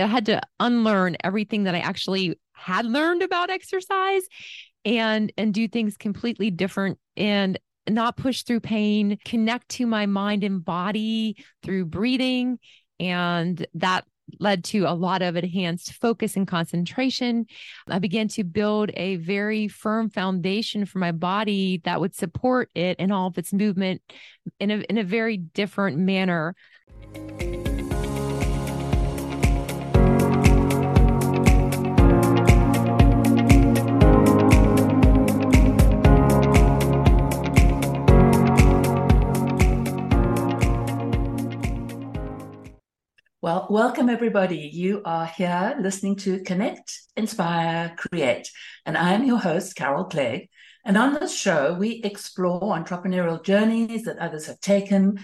I had to unlearn everything that I actually had learned about exercise and and do things completely different and not push through pain, connect to my mind and body through breathing and that led to a lot of enhanced focus and concentration. I began to build a very firm foundation for my body that would support it and all of its movement in a, in a very different manner. Well, welcome everybody. You are here listening to Connect, Inspire, Create. And I am your host, Carol Clay. And on this show, we explore entrepreneurial journeys that others have taken,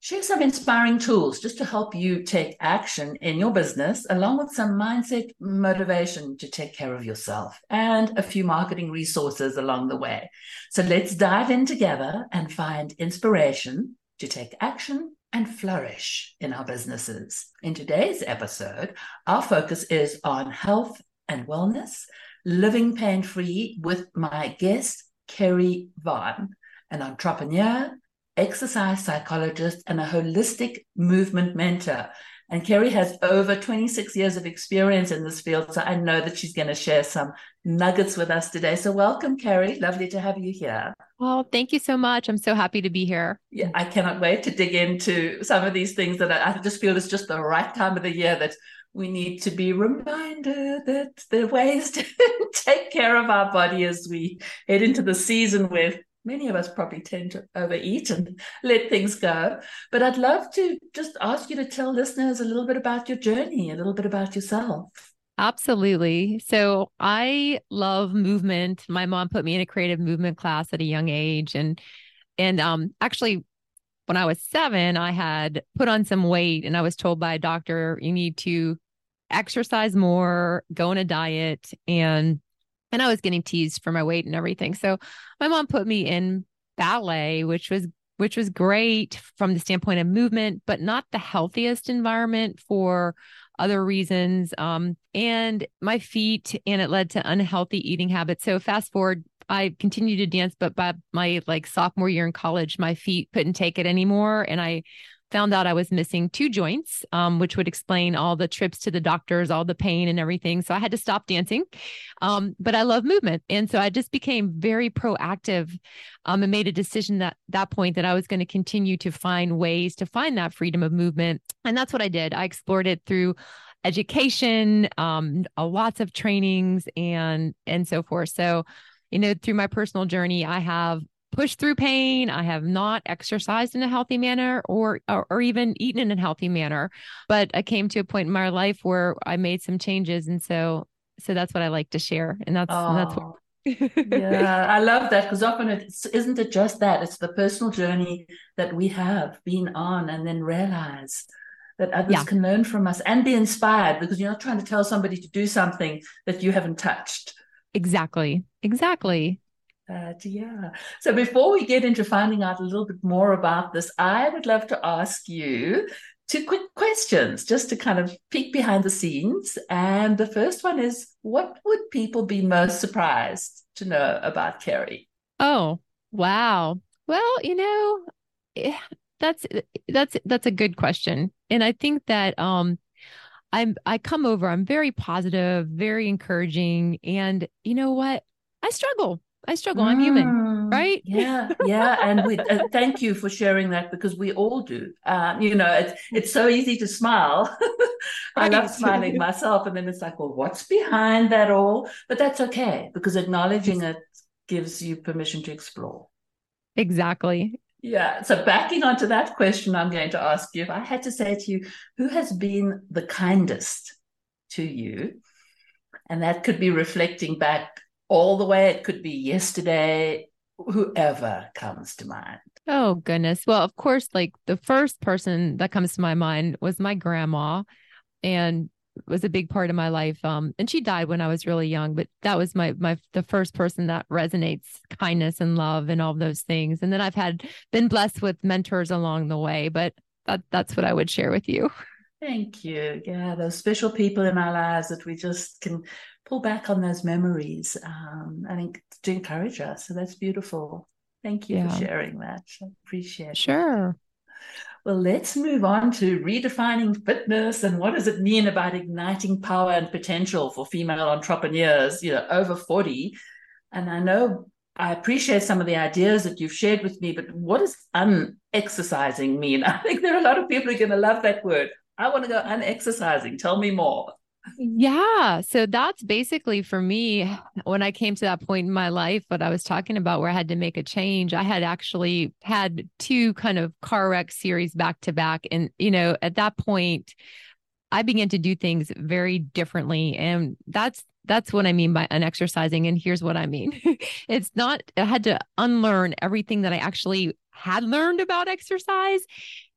share some inspiring tools just to help you take action in your business, along with some mindset motivation to take care of yourself and a few marketing resources along the way. So let's dive in together and find inspiration to take action and flourish in our businesses. In today's episode, our focus is on health and wellness, living pain free with my guest, Cari Vann, an entrepreneur, exercise physiologist, and a holistic movement mentor. And Cari has over 26 years of experience in this field. So I know that she's going to share some nuggets with us today. So welcome, Cari. Lovely to have you here. Well, thank you so much. I'm so happy to be here. Yeah, I cannot wait to dig into some of these things that I, just feel is just the right time of the year that we need to be reminded that there are ways to take care of our body as we head into the season where many of us probably tend to overeat and let things go. But I'd love to just ask you to tell listeners a little bit about your journey, a little bit about yourself. Absolutely. So I love movement. My mom put me in a creative movement class at a young age and and um actually when I was 7 I had put on some weight and I was told by a doctor you need to exercise more, go on a diet and and I was getting teased for my weight and everything. So my mom put me in ballet, which was which was great from the standpoint of movement, but not the healthiest environment for other reasons. Um, and my feet, and it led to unhealthy eating habits. So fast forward, I continued to dance, but by my like sophomore year in college, my feet couldn't take it anymore, and I found out I was missing two joints, um, which would explain all the trips to the doctors, all the pain and everything. So I had to stop dancing. Um, but I love movement. And so I just became very proactive um, and made a decision that that point that I was going to continue to find ways to find that freedom of movement. And that's what I did. I explored it through education, um, lots of trainings and and so forth. So, you know, through my personal journey, I have pushed through pain. I have not exercised in a healthy manner or, or, or even eaten in a healthy manner. But I came to a point in my life where I made some changes, and so so that's what I like to share, and that's oh. that's what. yeah, I love that because often it's isn't it just that it's the personal journey that we have been on, and then realize that others yeah. can learn from us and be inspired because you're not trying to tell somebody to do something that you haven't touched. Exactly. Exactly. Uh, yeah. So before we get into finding out a little bit more about this, I would love to ask you two quick questions just to kind of peek behind the scenes. And the first one is what would people be most surprised to know about Cari? Oh, wow. Well, you know, eh, that's that's that's a good question. And I think that um I'm I come over, I'm very positive, very encouraging, and you know what? I struggle. I struggle. I'm human, mm, right? Yeah, yeah. And we uh, thank you for sharing that because we all do. Um, you know, it's it's so easy to smile. I love smiling myself, and then it's like, well, what's behind that all? But that's okay because acknowledging it gives you permission to explore. Exactly. Yeah. So backing onto that question, I'm going to ask you if I had to say to you, who has been the kindest to you? And that could be reflecting back all the way. It could be yesterday, whoever comes to mind. Oh, goodness. Well, of course, like the first person that comes to my mind was my grandma and was a big part of my life. Um, and she died when I was really young, but that was my, my, the first person that resonates kindness and love and all those things. And then I've had been blessed with mentors along the way, but that, that's what I would share with you. Thank you. Yeah, those special people in our lives that we just can pull back on those memories um, and to encourage us. So that's beautiful. Thank you yeah. for sharing that. I appreciate sure. it. Well, let's move on to redefining fitness and what does it mean about igniting power and potential for female entrepreneurs, you know, over 40. And I know I appreciate some of the ideas that you've shared with me, but what does unexercising mean? I think there are a lot of people who are going to love that word. I want to go unexercising. Tell me more. Yeah. So that's basically for me when I came to that point in my life, what I was talking about where I had to make a change. I had actually had two kind of car wreck series back to back. And, you know, at that point, I began to do things very differently. And that's that's what I mean by unexercising. And here's what I mean. it's not, I had to unlearn everything that I actually had learned about exercise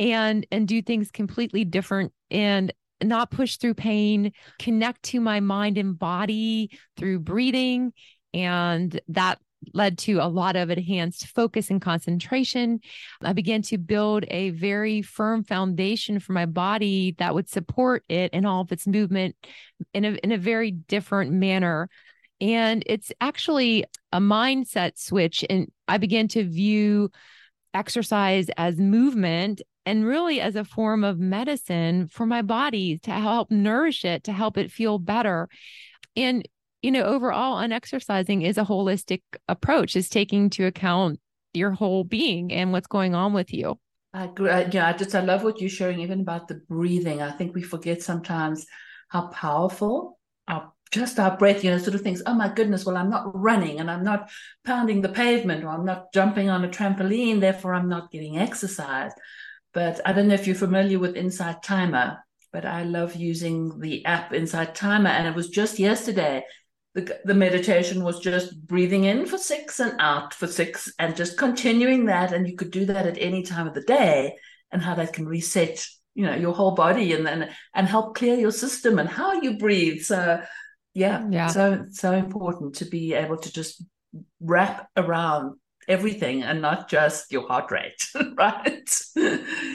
and and do things completely different and not push through pain, connect to my mind and body through breathing. And that led to a lot of enhanced focus and concentration. I began to build a very firm foundation for my body that would support it and all of its movement in a, in a very different manner. And it's actually a mindset switch. And I began to view exercise as movement and really as a form of medicine for my body to help nourish it, to help it feel better. And, you know, overall, unexercising is a holistic approach, is taking into account your whole being and what's going on with you. I agree. Yeah, I just I love what you're sharing, even about the breathing. I think we forget sometimes how powerful our just our breath, you know, sort of things, oh my goodness, well, I'm not running and I'm not pounding the pavement or I'm not jumping on a trampoline, therefore I'm not getting exercise. But I don't know if you're familiar with Insight Timer, but I love using the app Insight Timer. And it was just yesterday, the, the meditation was just breathing in for six and out for six and just continuing that. And you could do that at any time of the day and how that can reset you know your whole body and then and help clear your system and how you breathe so yeah yeah so so important to be able to just wrap around everything and not just your heart rate, right?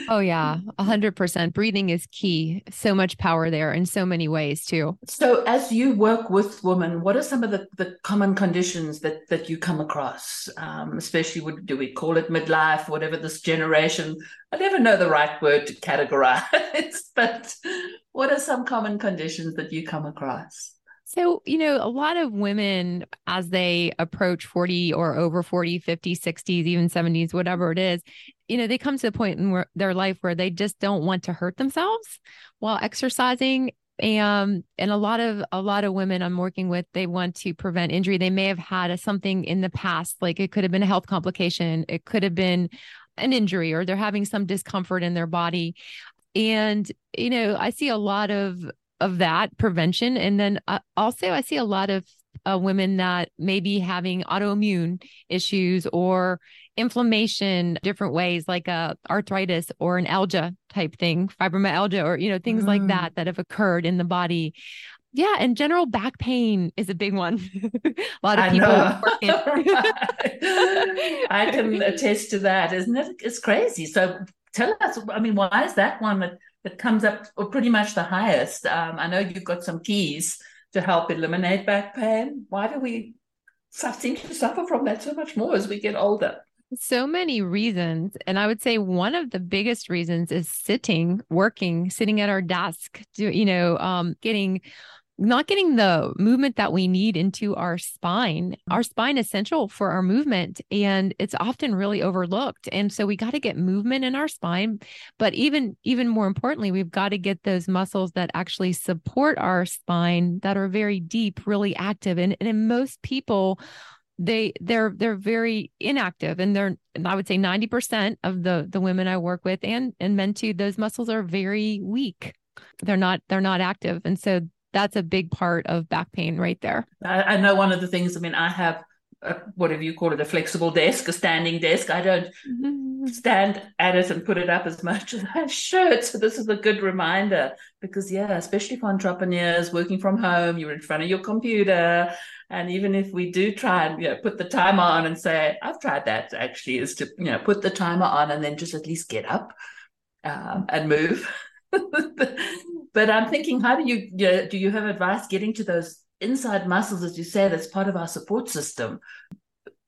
oh, yeah, 100%. Breathing is key. So much power there in so many ways, too. So, as you work with women, what are some of the, the common conditions that, that you come across? Um, especially, would, do we call it midlife, whatever this generation? I never know the right word to categorize, but what are some common conditions that you come across? So, you know, a lot of women, as they approach 40 or over 40, 50, 60s, even 70s, whatever it is, you know, they come to a point in their life where they just don't want to hurt themselves while exercising. And and a lot of a lot of women I'm working with, they want to prevent injury. They may have had a, something in the past, like it could have been a health complication, it could have been an injury, or they're having some discomfort in their body. And, you know, I see a lot of of that prevention. And then uh, also, I see a lot of uh, women that may be having autoimmune issues or inflammation different ways like a uh, arthritis or an algia type thing fibromyalgia or you know things mm. like that that have occurred in the body. Yeah and general back pain is a big one. A lot of people I, I can attest to that isn't it? It's crazy. So tell us i mean why is that one that comes up or pretty much the highest. Um, I know you've got some keys to help eliminate back pain. Why do we seem to suffer from that so much more as we get older? So many reasons. And I would say one of the biggest reasons is sitting, working, sitting at our desk, do, you know, um, getting not getting the movement that we need into our spine. Our spine is essential for our movement and it's often really overlooked. And so we got to get movement in our spine, but even even more importantly, we've got to get those muscles that actually support our spine that are very deep, really active. And, and in most people they they're they're very inactive and they're and I would say 90% of the the women I work with and and men too those muscles are very weak they're not they're not active and so that's a big part of back pain right there. I, I know one of the things, I mean, I have a, whatever you call it, a flexible desk, a standing desk. I don't mm-hmm. stand at it and put it up as much as I should. So this is a good reminder because yeah, especially for entrepreneurs working from home, you're in front of your computer. And even if we do try and you know, put the timer on and say, I've tried that actually, is to you know put the timer on and then just at least get up um, and move. but I'm thinking, how do you do? You have advice getting to those inside muscles, as you say, that's part of our support system.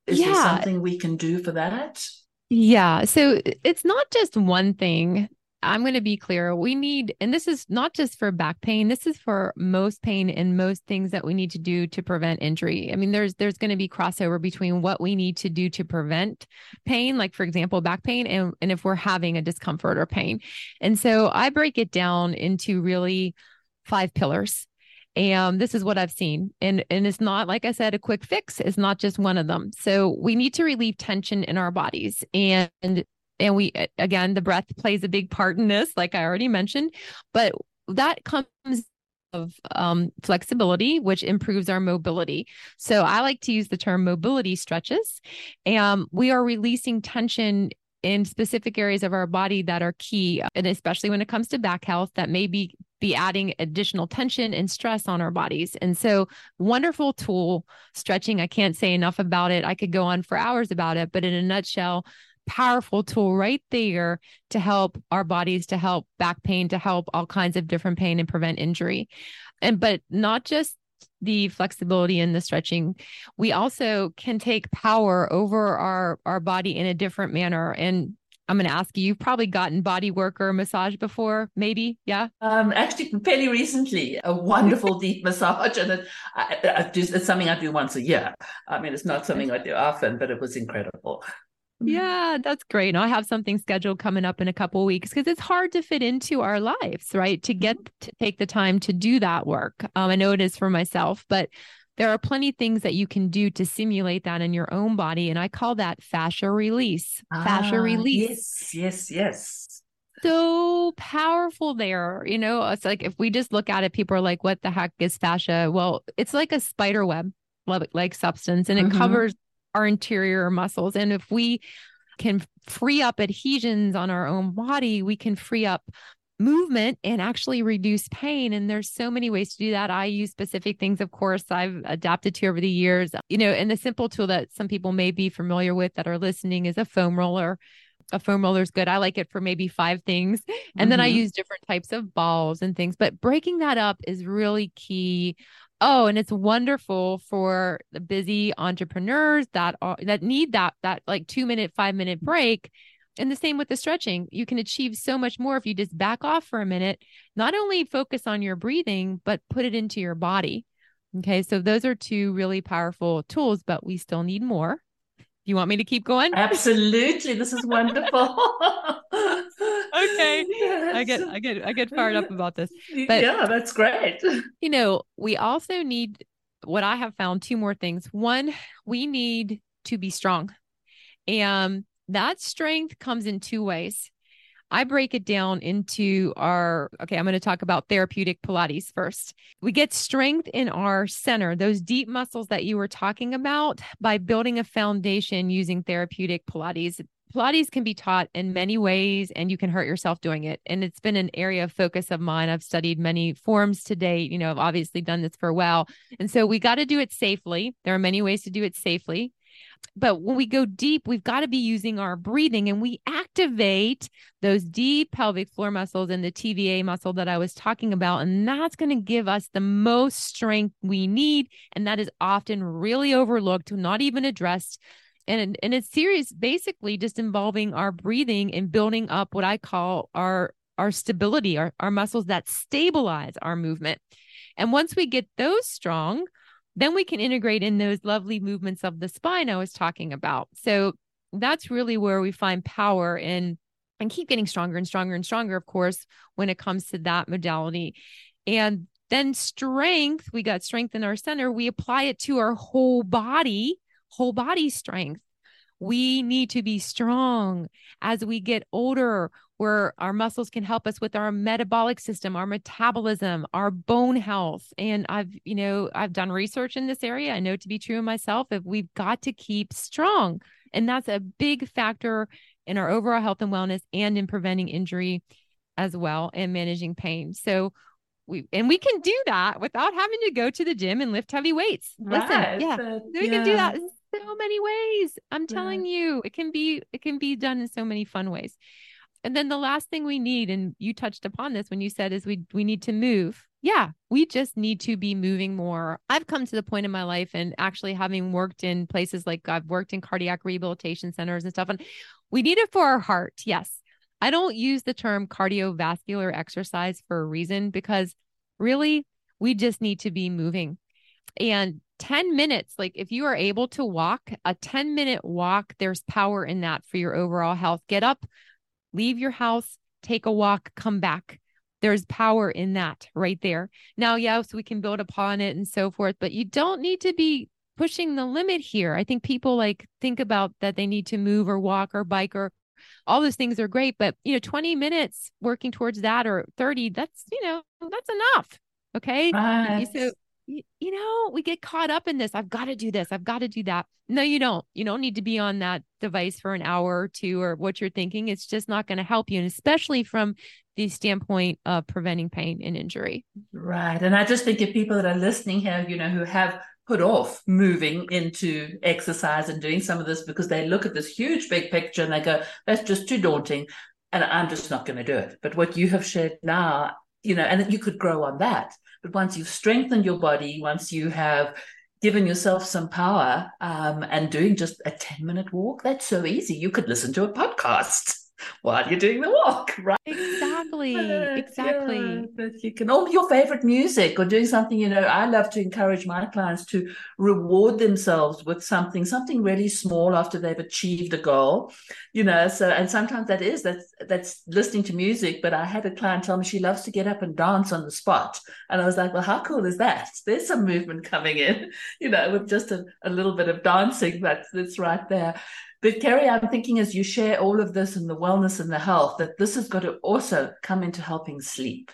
Is yeah. there something we can do for that? Yeah. So it's not just one thing. I'm going to be clear. We need, and this is not just for back pain. This is for most pain and most things that we need to do to prevent injury. I mean, there's there's going to be crossover between what we need to do to prevent pain, like for example, back pain, and and if we're having a discomfort or pain. And so I break it down into really five pillars. And this is what I've seen. And, and it's not, like I said, a quick fix. It's not just one of them. So we need to relieve tension in our bodies. And and we again the breath plays a big part in this like i already mentioned but that comes of um, flexibility, which improves our mobility. So I like to use the term mobility stretches. And we are releasing tension in specific areas of our body that are key, and especially when it comes to back health, that may be be adding additional tension and stress on our bodies. And so, wonderful tool stretching. I can't say enough about it. I could go on for hours about it, but in a nutshell, powerful tool right there to help our bodies, to help back pain, to help all kinds of different pain and prevent injury. And but not just the flexibility and the stretching we also can take power over our our body in a different manner and I'm going to ask you, you've probably gotten body work or massage before, maybe. Yeah. Um, actually, fairly recently, a wonderful deep massage. And it, I, I do, it's something I do once a year. I mean, it's not something I do often, but it was incredible. Mm-hmm. Yeah, that's great. And I have something scheduled coming up in a couple weeks because it's hard to fit into our lives, right? To get mm-hmm. to take the time to do that work. Um, I know it is for myself, but there are plenty of things that you can do to simulate that in your own body. And I call that fascia release. Ah, fascia release. Yes, yes, yes. So powerful there. You know, it's like if we just look at it, people are like, what the heck is fascia? Well, it's like a spider web like substance and it mm-hmm. covers our interior muscles. And if we can free up adhesions on our own body, we can free up movement and actually reduce pain. And there's so many ways to do that. I use specific things, of course, I've adapted to over the years, you know, and the simple tool that some people may be familiar with that are listening is a foam roller. A foam roller is good. I like it for maybe five things. And mm-hmm. then I mm-hmm. use different types of balls and things, but breaking that up is really key Oh, and it's wonderful for the busy entrepreneurs that are that need that that like 2 minute, 5 minute break. And the same with the stretching. You can achieve so much more if you just back off for a minute, not only focus on your breathing, but put it into your body. Okay. So those are two really powerful tools, but we still need more. You want me to keep going? Absolutely. This is wonderful. okay. Yes. I get I get I get fired up about this. But yeah, that's great. You know, we also need what I have found two more things. One, we need to be strong. And that strength comes in two ways. I break it down into our, okay, I'm going to talk about therapeutic Pilates first. We get strength in our center, those deep muscles that you were talking about, by building a foundation using therapeutic Pilates. Pilates can be taught in many ways and you can hurt yourself doing it. And it's been an area of focus of mine. I've studied many forms to date. You know, I've obviously done this for a while. And so we got to do it safely. There are many ways to do it safely. But when we go deep, we've got to be using our breathing and we activate those deep pelvic floor muscles and the TVA muscle that I was talking about. And that's going to give us the most strength we need. And that is often really overlooked, not even addressed. And, and it's serious, basically just involving our breathing and building up what I call our our stability, our, our muscles that stabilize our movement. And once we get those strong, then we can integrate in those lovely movements of the spine I was talking about. So that's really where we find power in and keep getting stronger and stronger and stronger, of course, when it comes to that modality. And then strength, we got strength in our center, we apply it to our whole body, whole body strength. We need to be strong as we get older, where our muscles can help us with our metabolic system, our metabolism, our bone health. And I've, you know, I've done research in this area. I know to be true of myself if we've got to keep strong. And that's a big factor in our overall health and wellness and in preventing injury as well and managing pain. So we and we can do that without having to go to the gym and lift heavy weights. Listen, right. yeah, so we yeah. can do that so many ways. I'm telling yeah. you, it can be it can be done in so many fun ways. And then the last thing we need, and you touched upon this when you said is we we need to move. Yeah, we just need to be moving more. I've come to the point in my life and actually having worked in places like I've worked in cardiac rehabilitation centers and stuff. And we need it for our heart. Yes. I don't use the term cardiovascular exercise for a reason because really we just need to be moving. And 10 minutes, like if you are able to walk, a 10 minute walk, there's power in that for your overall health. Get up, leave your house, take a walk, come back. There's power in that right there. Now, yes, we can build upon it and so forth, but you don't need to be pushing the limit here. I think people like think about that they need to move or walk or bike or all those things are great, but you know, 20 minutes working towards that or 30, that's, you know, that's enough. Okay. So you, you know, we get caught up in this. I've got to do this. I've got to do that. No, you don't. You don't need to be on that device for an hour or two or what you're thinking. It's just not going to help you. And especially from the standpoint of preventing pain and injury. Right. And I just think of people that are listening here, you know, who have put off moving into exercise and doing some of this because they look at this huge big picture and they go, that's just too daunting. And I'm just not going to do it. But what you have shared now, you know, and you could grow on that but once you've strengthened your body, once you have given yourself some power um, and doing just a 10 minute walk, that's so easy. You could listen to a podcast while you're doing the walk, right? Exactly. exactly. Yeah, but you can, or your favorite music or doing something, you know, I love to encourage my clients to reward themselves with something, something really small after they've achieved a goal, you know. So, and sometimes that is, that's, that's listening to music. But I had a client tell me she loves to get up and dance on the spot. And I was like, well, how cool is that? There's some movement coming in, you know, with just a, a little bit of dancing, that's it's right there. But Cari, I'm thinking as you share all of this and the wellness and the health, that this has got to also come into helping sleep,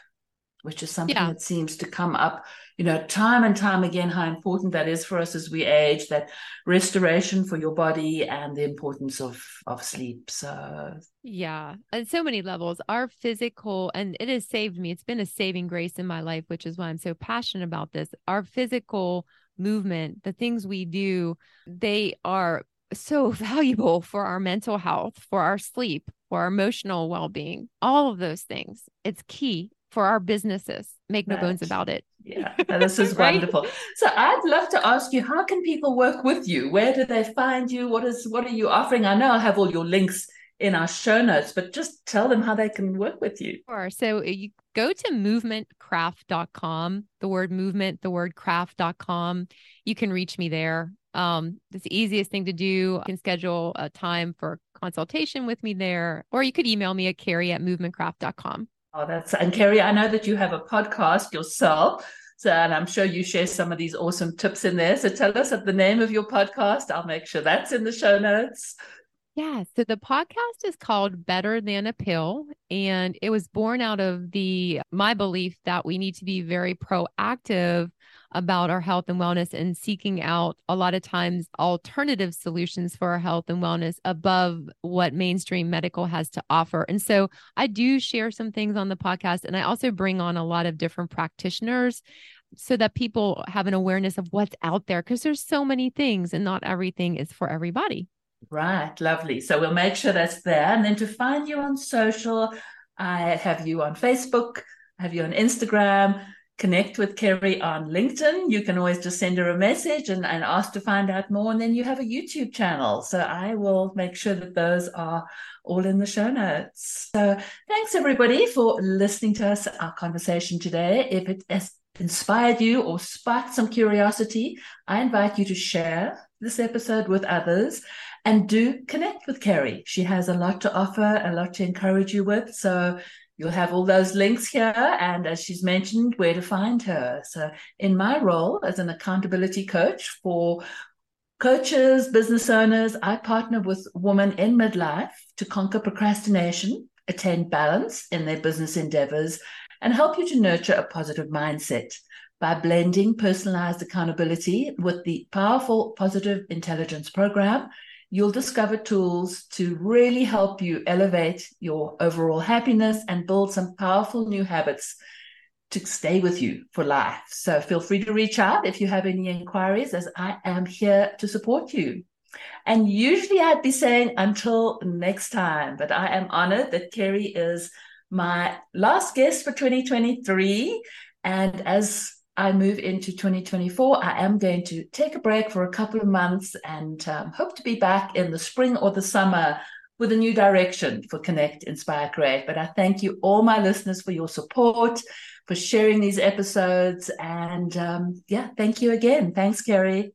which is something yeah. that seems to come up, you know, time and time again, how important that is for us as we age, that restoration for your body and the importance of of sleep. So yeah, on so many levels. Our physical, and it has saved me. It's been a saving grace in my life, which is why I'm so passionate about this. Our physical movement, the things we do, they are so valuable for our mental health, for our sleep, for our emotional well being, all of those things. It's key for our businesses. Make no right. bones about it. Yeah, this is right? wonderful. So I'd love to ask you, how can people work with you? Where do they find you? What is what are you offering? I know I have all your links in our show notes, but just tell them how they can work with you. Sure. So uh, you go to movementcraft.com, the word movement, the word craft.com. You can reach me there. Um, it's the easiest thing to do. You can schedule a time for consultation with me there, or you could email me at Cari at movementcraft.com. Oh, that's and Cari, I know that you have a podcast yourself. So, and I'm sure you share some of these awesome tips in there. So tell us the name of your podcast. I'll make sure that's in the show notes. Yeah. So the podcast is called Better Than a Pill. And it was born out of the my belief that we need to be very proactive about our health and wellness and seeking out a lot of times alternative solutions for our health and wellness above what mainstream medical has to offer. And so I do share some things on the podcast and I also bring on a lot of different practitioners so that people have an awareness of what's out there because there's so many things and not everything is for everybody. Right, lovely. So we'll make sure that's there. And then to find you on social, I have you on Facebook, I have you on Instagram, connect with Cari on LinkedIn. You can always just send her a message and, and ask to find out more. And then you have a YouTube channel. So I will make sure that those are all in the show notes. So thanks everybody for listening to us, our conversation today. If it has inspired you or sparked some curiosity, I invite you to share this episode with others and do connect with Cari. She has a lot to offer, a lot to encourage you with. So You'll have all those links here, and as she's mentioned, where to find her. So, in my role as an accountability coach for coaches, business owners, I partner with women in midlife to conquer procrastination, attain balance in their business endeavors, and help you to nurture a positive mindset by blending personalized accountability with the powerful positive intelligence program you'll discover tools to really help you elevate your overall happiness and build some powerful new habits to stay with you for life. So feel free to reach out if you have any inquiries, as I am here to support you. And usually I'd be saying until next time, but I am honored that Cari is my last guest for 2023. And as I move into 2024, I am going to take a break for a couple of months and um, hope to be back in the spring or the summer with a new direction for Connect, Inspire, Create. But I thank you, all my listeners, for your support, for sharing these episodes. And um, yeah, thank you again. Thanks, Cari.